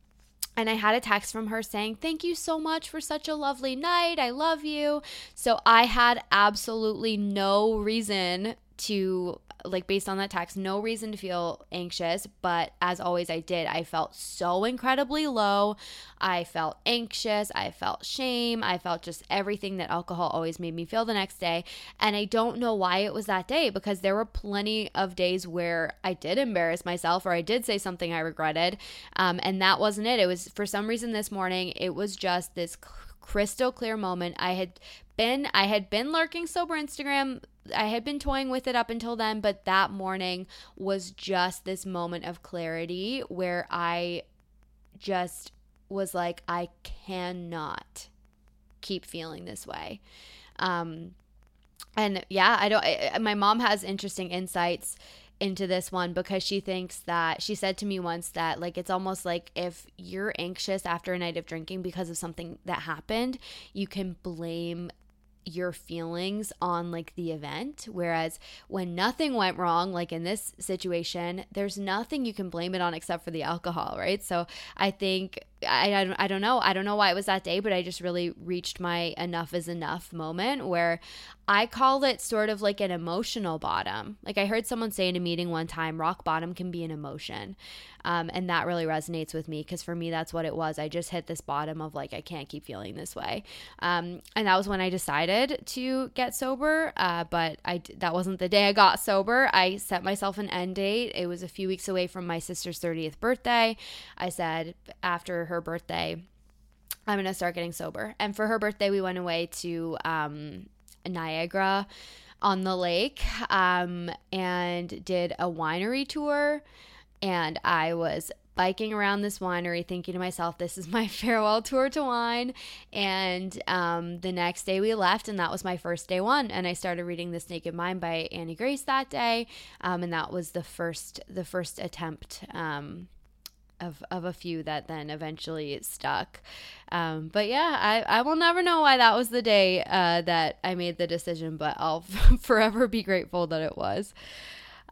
and I had a text from her saying, Thank you so much for such a lovely night. I love you. So I had absolutely no reason to like based on that text, no reason to feel anxious, but as always I did. I felt so incredibly low. I felt anxious, I felt shame, I felt just everything that alcohol always made me feel the next day. And I don't know why it was that day because there were plenty of days where I did embarrass myself or I did say something I regretted. Um, and that wasn't it. It was for some reason this morning, it was just this crystal clear moment. I had been I had been lurking sober Instagram. I had been toying with it up until then, but that morning was just this moment of clarity where I just was like I cannot keep feeling this way. Um and yeah, I don't I, my mom has interesting insights into this one because she thinks that she said to me once that like it's almost like if you're anxious after a night of drinking because of something that happened, you can blame your feelings on like the event whereas when nothing went wrong like in this situation there's nothing you can blame it on except for the alcohol right? So i think I, I, I don't know. I don't know why it was that day, but I just really reached my enough is enough moment where I call it sort of like an emotional bottom. Like I heard someone say in a meeting one time, rock bottom can be an emotion. Um, and that really resonates with me because for me, that's what it was. I just hit this bottom of like, I can't keep feeling this way. Um, and that was when I decided to get sober. Uh, but I, that wasn't the day I got sober. I set myself an end date. It was a few weeks away from my sister's 30th birthday. I said after her birthday, I'm to start getting sober. And for her birthday, we went away to um, Niagara on the lake um, and did a winery tour. And I was biking around this winery thinking to myself, this is my farewell tour to wine. And um, the next day we left, and that was my first day one. And I started reading This Naked Mind by Annie Grace that day. Um, and that was the first, the first attempt. Um, of, of a few that then eventually stuck. Um, but yeah, I, I will never know why that was the day uh, that I made the decision, but I'll forever be grateful that it was.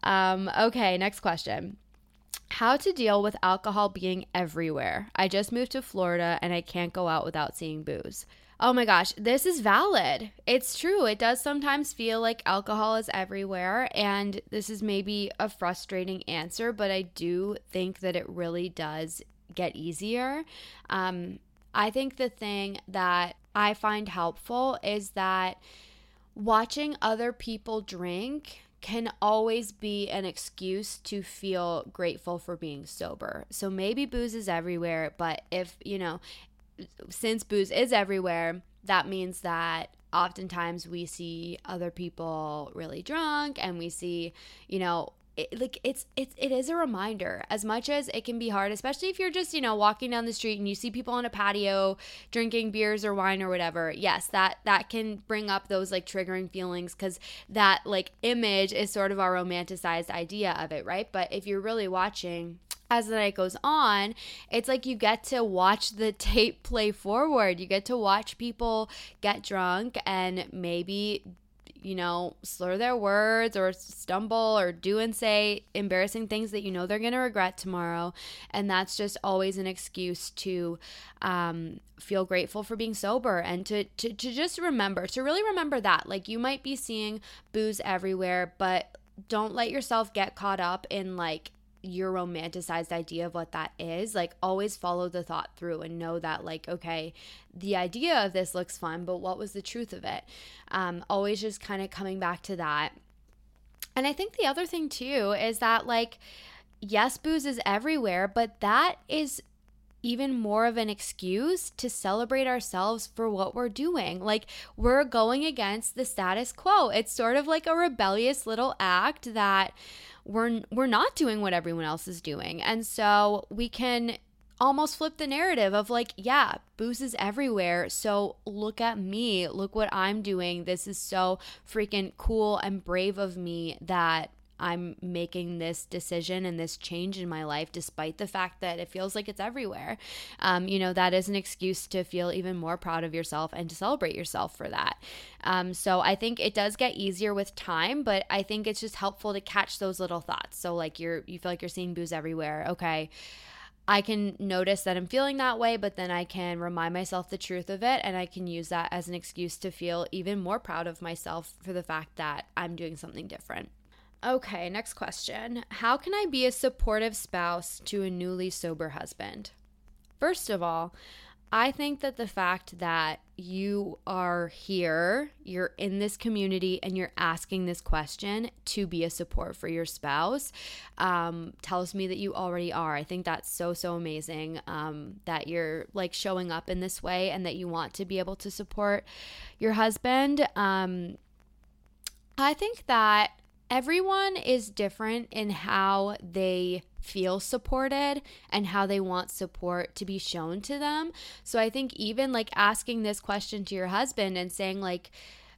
Um, okay, next question. How to deal with alcohol being everywhere. I just moved to Florida and I can't go out without seeing booze. Oh my gosh, this is valid. It's true. It does sometimes feel like alcohol is everywhere. And this is maybe a frustrating answer, but I do think that it really does get easier. Um, I think the thing that I find helpful is that watching other people drink can always be an excuse to feel grateful for being sober. So maybe booze is everywhere, but if, you know, since booze is everywhere, that means that oftentimes we see other people really drunk and we see, you know, it, like it's it's it is a reminder. As much as it can be hard especially if you're just you know walking down the street and you see people on a patio drinking beers or wine or whatever yes that that can bring up those like triggering feelings because that like image is sort of our romanticized idea of it right? But if you're really watching as the night goes on, it's like you get to watch the tape play forward. You get to watch people get drunk and maybe you know, slur their words or stumble or do and say embarrassing things that you know they're going to regret tomorrow. And that's just always an excuse to um, feel grateful for being sober and to, to, to just remember, to really remember that. Like you might be seeing booze everywhere, but don't let yourself get caught up in like your romanticized idea of what that is, like always follow the thought through and know that, like, okay, the idea of this looks fun, but what was the truth of it? Um, always just kind of coming back to that. And I think the other thing too is that, like, yes, booze is everywhere, but that is even more of an excuse to celebrate ourselves for what we're doing. Like we're going against the status quo. It's sort of like a rebellious little act that we're we're not doing what everyone else is doing. And so we can almost flip the narrative of like, yeah, booze is everywhere. So look at me. Look what I'm doing. This is so freaking cool and brave of me that I'm making this decision and this change in my life, despite the fact that it feels like it's everywhere. Um, you know, that is an excuse to feel even more proud of yourself and to celebrate yourself for that. Um, so I think it does get easier with time, but I think it's just helpful to catch those little thoughts. So, like, you're, you feel like you're seeing booze everywhere. Okay. I can notice that I'm feeling that way, but then I can remind myself the truth of it and I can use that as an excuse to feel even more proud of myself for the fact that I'm doing something different. Okay, next question. How can I be a supportive spouse to a newly sober husband? First of all, I think that the fact that you are here, you're in this community, and you're asking this question to be a support for your spouse um, tells me that you already are. I think that's so, so amazing um, that you're like showing up in this way and that you want to be able to support your husband. Um, I think that everyone is different in how they feel supported and how they want support to be shown to them. So I think even like asking this question to your husband and saying, like,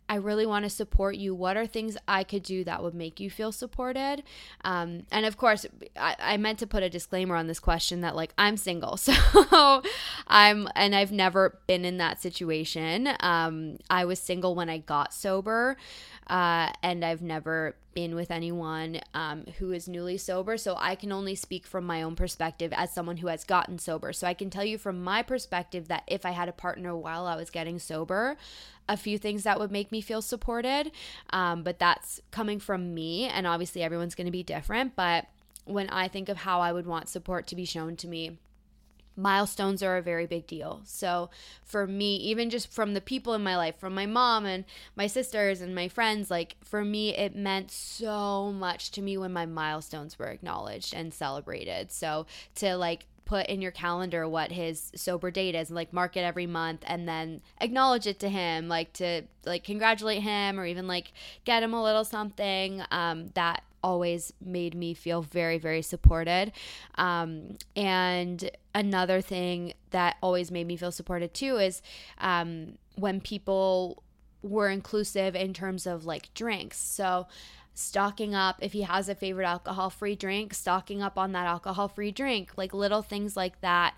I really want to support you. What are things I could do that would make you feel supported? Um, and of course, I, I, meant to put a disclaimer on this question that, like, I'm single. So I'm and I've never been in that situation. Um, I was single when I got sober, uh, and I've never been with anyone um, who is newly sober. So I can only speak from my own perspective as someone who has gotten sober. So I can tell you from my perspective that if I had a partner while I was getting sober, a few things that would make me feel supported. Um, but that's coming from me, and obviously everyone's going to be different. But when I think of how I would want support to be shown to me, milestones are a very big deal. So for me, even just from the people in my life, from my mom and my sisters and my friends, like for me, it meant so much to me when my milestones were acknowledged and celebrated. So to like put in your calendar what his sober date is and like mark it every month and then acknowledge it to him like to like congratulate him or even like get him a little something um, that always made me feel very, very supported. Um, and another thing that always made me feel supported too is um, when people were inclusive in terms of like drinks. So, stocking up if he has a favorite alcohol free drink, stocking up on that alcohol free drink, like little things like that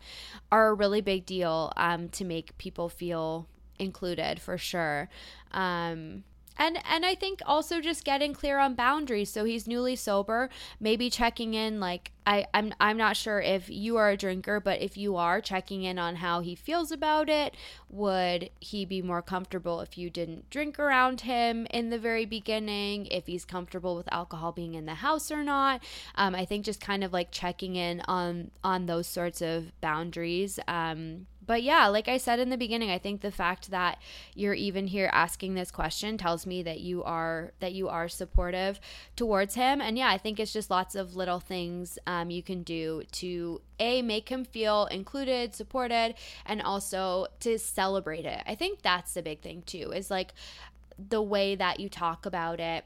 are a really big deal um, to make people feel included for sure. Um, and and I think also just getting clear on boundaries. So he's newly sober, maybe checking in like I I'm I'm not sure if you are a drinker, but if you are checking in on how he feels about it, would he be more comfortable if you didn't drink around him in the very beginning? If he's comfortable with alcohol being in the house or not? Um, I think just kind of like checking in on on those sorts of boundaries. Um, but yeah, like I said in the beginning, I think the fact that you're even here asking this question tells me that you are that you are supportive towards him. And yeah, I think it's just lots of little things um, you can do to a make him feel included, supported, and also to celebrate it. I think that's the big thing too. Is like the way that you talk about it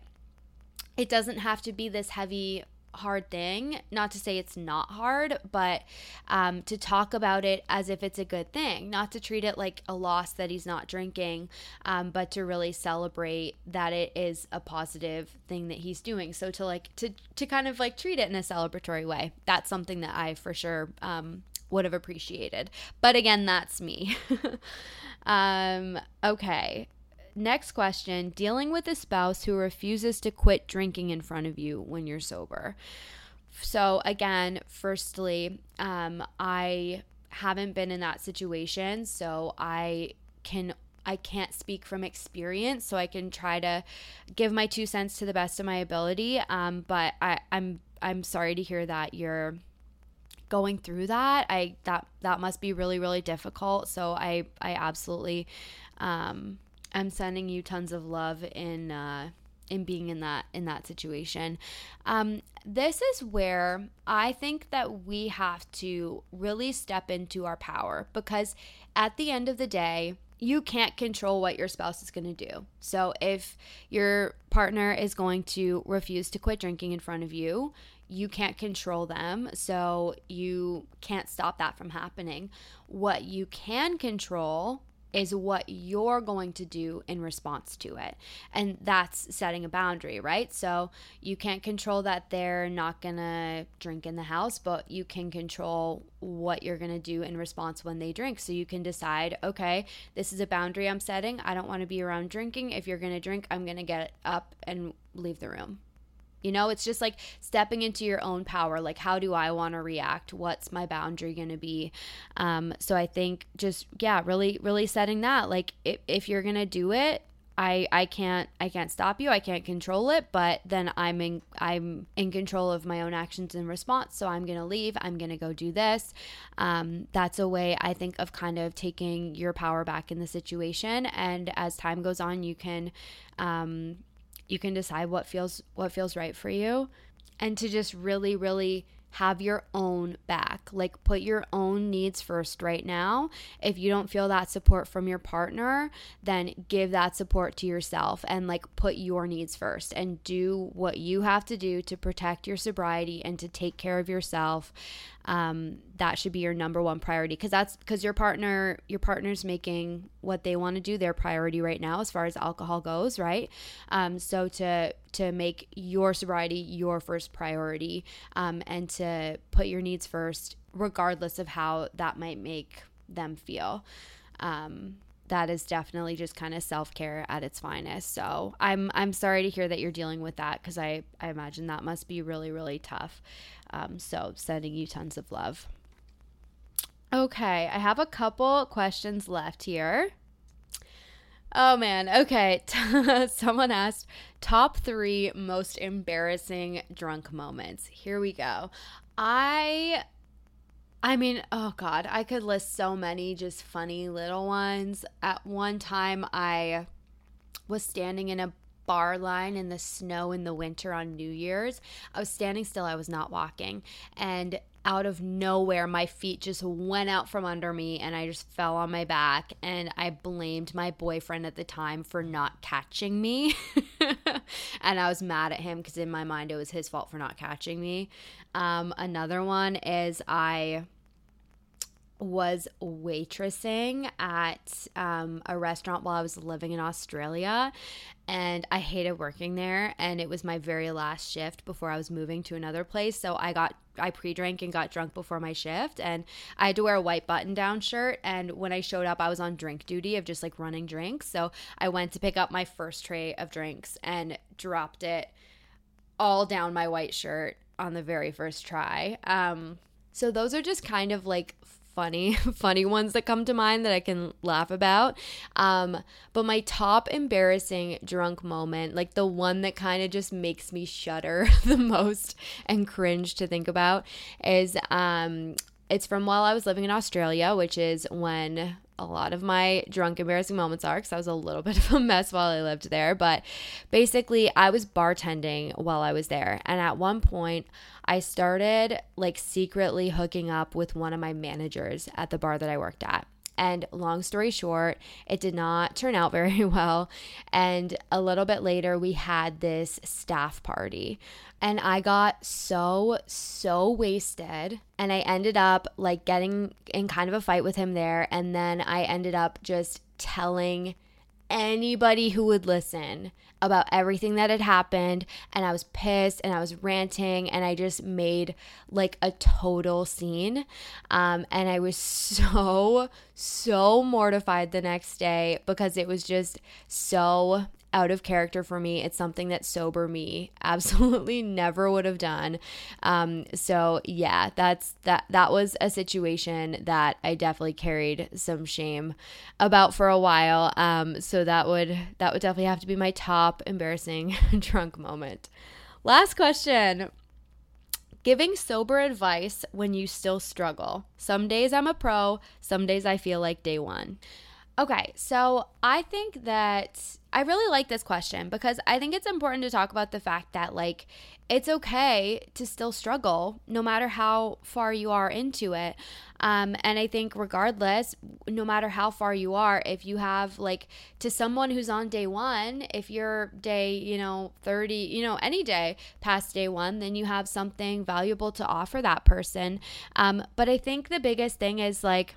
it doesn't have to be this heavy hard thing. Not to say it's not hard, but um, to talk about it as if it's a good thing, not to treat it like a loss that he's not drinking, um, but to really celebrate that it is a positive thing that he's doing. So to like to to kind of like treat it in a celebratory way. That's something that I for sure um, would have appreciated. But again, that's me. um, okay. Next question dealing with a spouse who refuses to quit drinking in front of you when you're sober. So, again, firstly, um, I haven't been in that situation, so I can I can't speak from experience, so I can try to give my two cents to the best of my ability. Um, but I, I'm I'm sorry to hear that you're going through that. I that that must be really really difficult. So I I absolutely um, I'm sending you tons of love in uh, in being in that in that situation. Um, this is where I think that we have to really step into our power because at the end of the day, you can't control what your spouse is going to do. So if your partner is going to refuse to quit drinking in front of you, you can't control them. So you can't stop that from happening. What you can control is what you're going to do in response to it. And that's setting a boundary, right? So you can't control that they're not going to drink in the house, but you can control what you're going to do in response when they drink. So you can decide, okay, this is a boundary I'm setting. I don't want to be around drinking. If you're going to drink, I'm going to get up and leave the room. You know, it's just like stepping into your own power. Like, how do I want to react? What's my boundary going to be? Um, so I think just, yeah, really, really setting that. Like, if, if you're going to do it, I, I can't I can't stop you I can't control it but then I'm in I'm in control of my own actions and response so I'm gonna leave I'm gonna go do this um, that's a way I think of kind of taking your power back in the situation and as time goes on you can um, you can decide what feels what feels right for you and to just really really have your own back. Like put your own needs first right now. If you don't feel that support from your partner, then give that support to yourself and like put your needs first and do what you have to do to protect your sobriety and to take care of yourself. Um, that should be your number one priority because that's because your partner your partner's making what they want to do their priority right now as far as alcohol goes right um, so to to make your sobriety your first priority um, and to put your needs first regardless of how that might make them feel. Um, that is definitely just kind of self-care at its finest. So I'm I'm sorry to hear that you're dealing with that because I I imagine that must be really really tough. Um, so sending you tons of love. Okay, I have a couple questions left here. Oh man, okay. Someone asked top three most embarrassing drunk moments. Here we go. I I mean, oh God, I could list so many just funny little ones. At one time, I was standing in a bar line in the snow in the winter on New Year's. I was standing still, I was not walking. And out of nowhere, my feet just went out from under me and I just fell on my back. And I blamed my boyfriend at the time for not catching me. and I was mad at him because in my mind, it was his fault for not catching me. Um, another one is I was waitressing at um, a restaurant while I was living in Australia. And I hated working there. And it was my very last shift before I was moving to another place. So I got, I pre drank and got drunk before my shift. And I had to wear a white button down shirt. And when I showed up, I was on drink duty of just like running drinks. So I went to pick up my first tray of drinks and dropped it all down my white shirt on the very first try. Um, so those are just kind of like funny funny ones that come to mind that I can laugh about. Um, but my top embarrassing drunk moment, like the one that kind of just makes me shudder the most and cringe to think about, is um, it's from while I was living in Australia, which is when a lot of my drunk embarrassing moments are because I was a little bit of a mess while I lived there. But basically, I was bartending while I was there. And at one point, I started like secretly hooking up with one of my managers at the bar that I worked at. And long story short, it did not turn out very well. And a little bit later, we had this staff party. And I got so, so wasted. And I ended up like getting in kind of a fight with him there. And then I ended up just telling anybody who would listen about everything that had happened and I was pissed and I was ranting and I just made like a total scene. Um, and I was so so mortified the next day because it was just so out of character for me. It's something that sober me absolutely never would have done. Um, so yeah, that's that. That was a situation that I definitely carried some shame about for a while. Um, so that would that would definitely have to be my top embarrassing drunk moment. Last question. Giving sober advice when you still struggle. Some days I'm a pro, some days I feel like day one. Okay, so I think that I really like this question because I think it's important to talk about the fact that, like, it's okay to still struggle no matter how far you are into it. Um, and I think, regardless, no matter how far you are, if you have, like, to someone who's on day one, if you're day, you know, 30, you know, any day past day one, then you have something valuable to offer that person. Um, but I think the biggest thing is, like,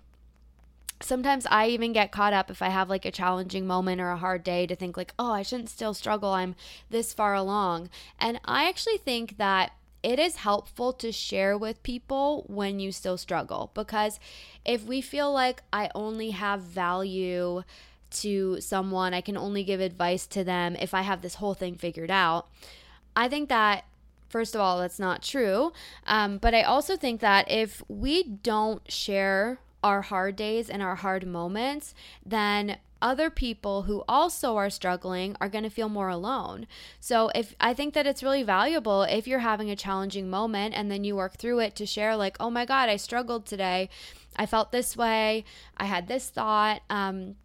sometimes I even get caught up if I have like a challenging moment or a hard day to think like, "Oh, I shouldn't still struggle. I'm this far along." And I actually think that it is helpful to share with people when you still struggle because if we feel like I only have value to someone, I can only give advice to them if I have this whole thing figured out. I think that First of all, that's not true. Um, but I also think that if we don't share our hard days and our hard moments, then other people who also are struggling are going to feel more alone. So if I think that it's really valuable if you're having a challenging moment and then you work through it to share like, "Oh my god, I struggled today. I felt this way. I had this thought." Um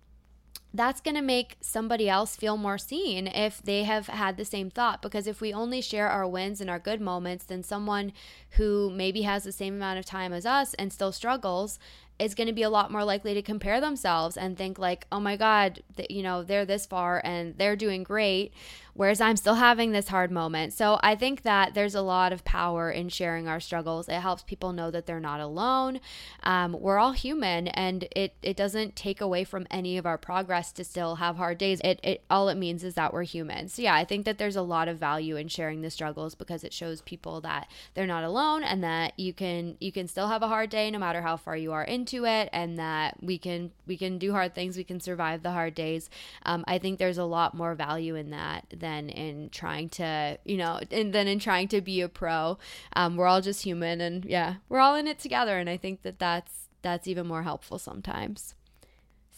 that's going to make somebody else feel more seen if they have had the same thought. Because if we only share our wins and our good moments, then someone who maybe has the same amount of time as us and still struggles is going to be a lot more likely to compare themselves and think like, "Oh my god, th- you know, they're this far and they're doing great." Whereas I'm still having this hard moment. So I think that there's a lot of power in sharing our struggles. It helps people know that they're not alone. Um, we're all human, and it it doesn't take away from any of our progress to still have hard days. It it all it means is that we're human. So yeah, I think that there's a lot of value in sharing the struggles because it shows people that they're not alone and that you can you can still have a hard day no matter how far you are into it and that we can we can do hard things we can survive the hard days um, i think there's a lot more value in that than in trying to you know and than in trying to be a pro. Um, we're all just human and yeah we're all in it together. And i think that that's that's even more helpful sometimes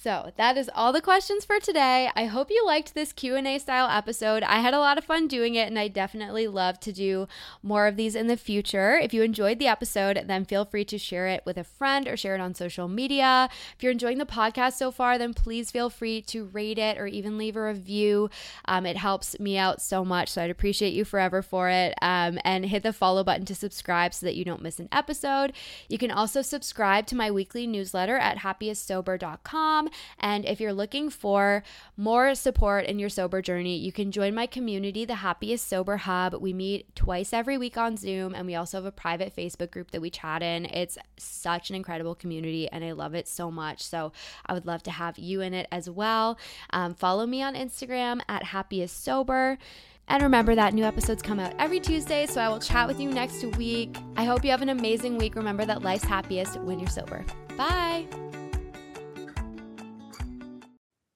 so that is all the questions for today. I hope you liked this Q&A style episode. I had a lot of fun doing it and I definitely love to do more of these in the future. If you enjoyed the episode, then feel free to share it with a friend or share it on social media. If you're enjoying the podcast so far, then please feel free to rate it or even leave a review. Um, it helps me out so much, so I'd appreciate you forever for it. Um, and hit the follow button to subscribe so that you don't miss an episode. You can also subscribe to my weekly newsletter at happiestsober.com. And if you're looking for more support in your sober journey, you can join my community, the Happiest Sober Hub. We meet twice every week on Zoom, and we also have a private Facebook group that we chat in. It's such an incredible community, and I love it so much. So I would love to have you in it as well. Um, follow me on Instagram at Happiest Sober. And remember that new episodes come out every Tuesday, so I will chat with you next week. I hope you have an amazing week. Remember that life's happiest when you're sober. Bye.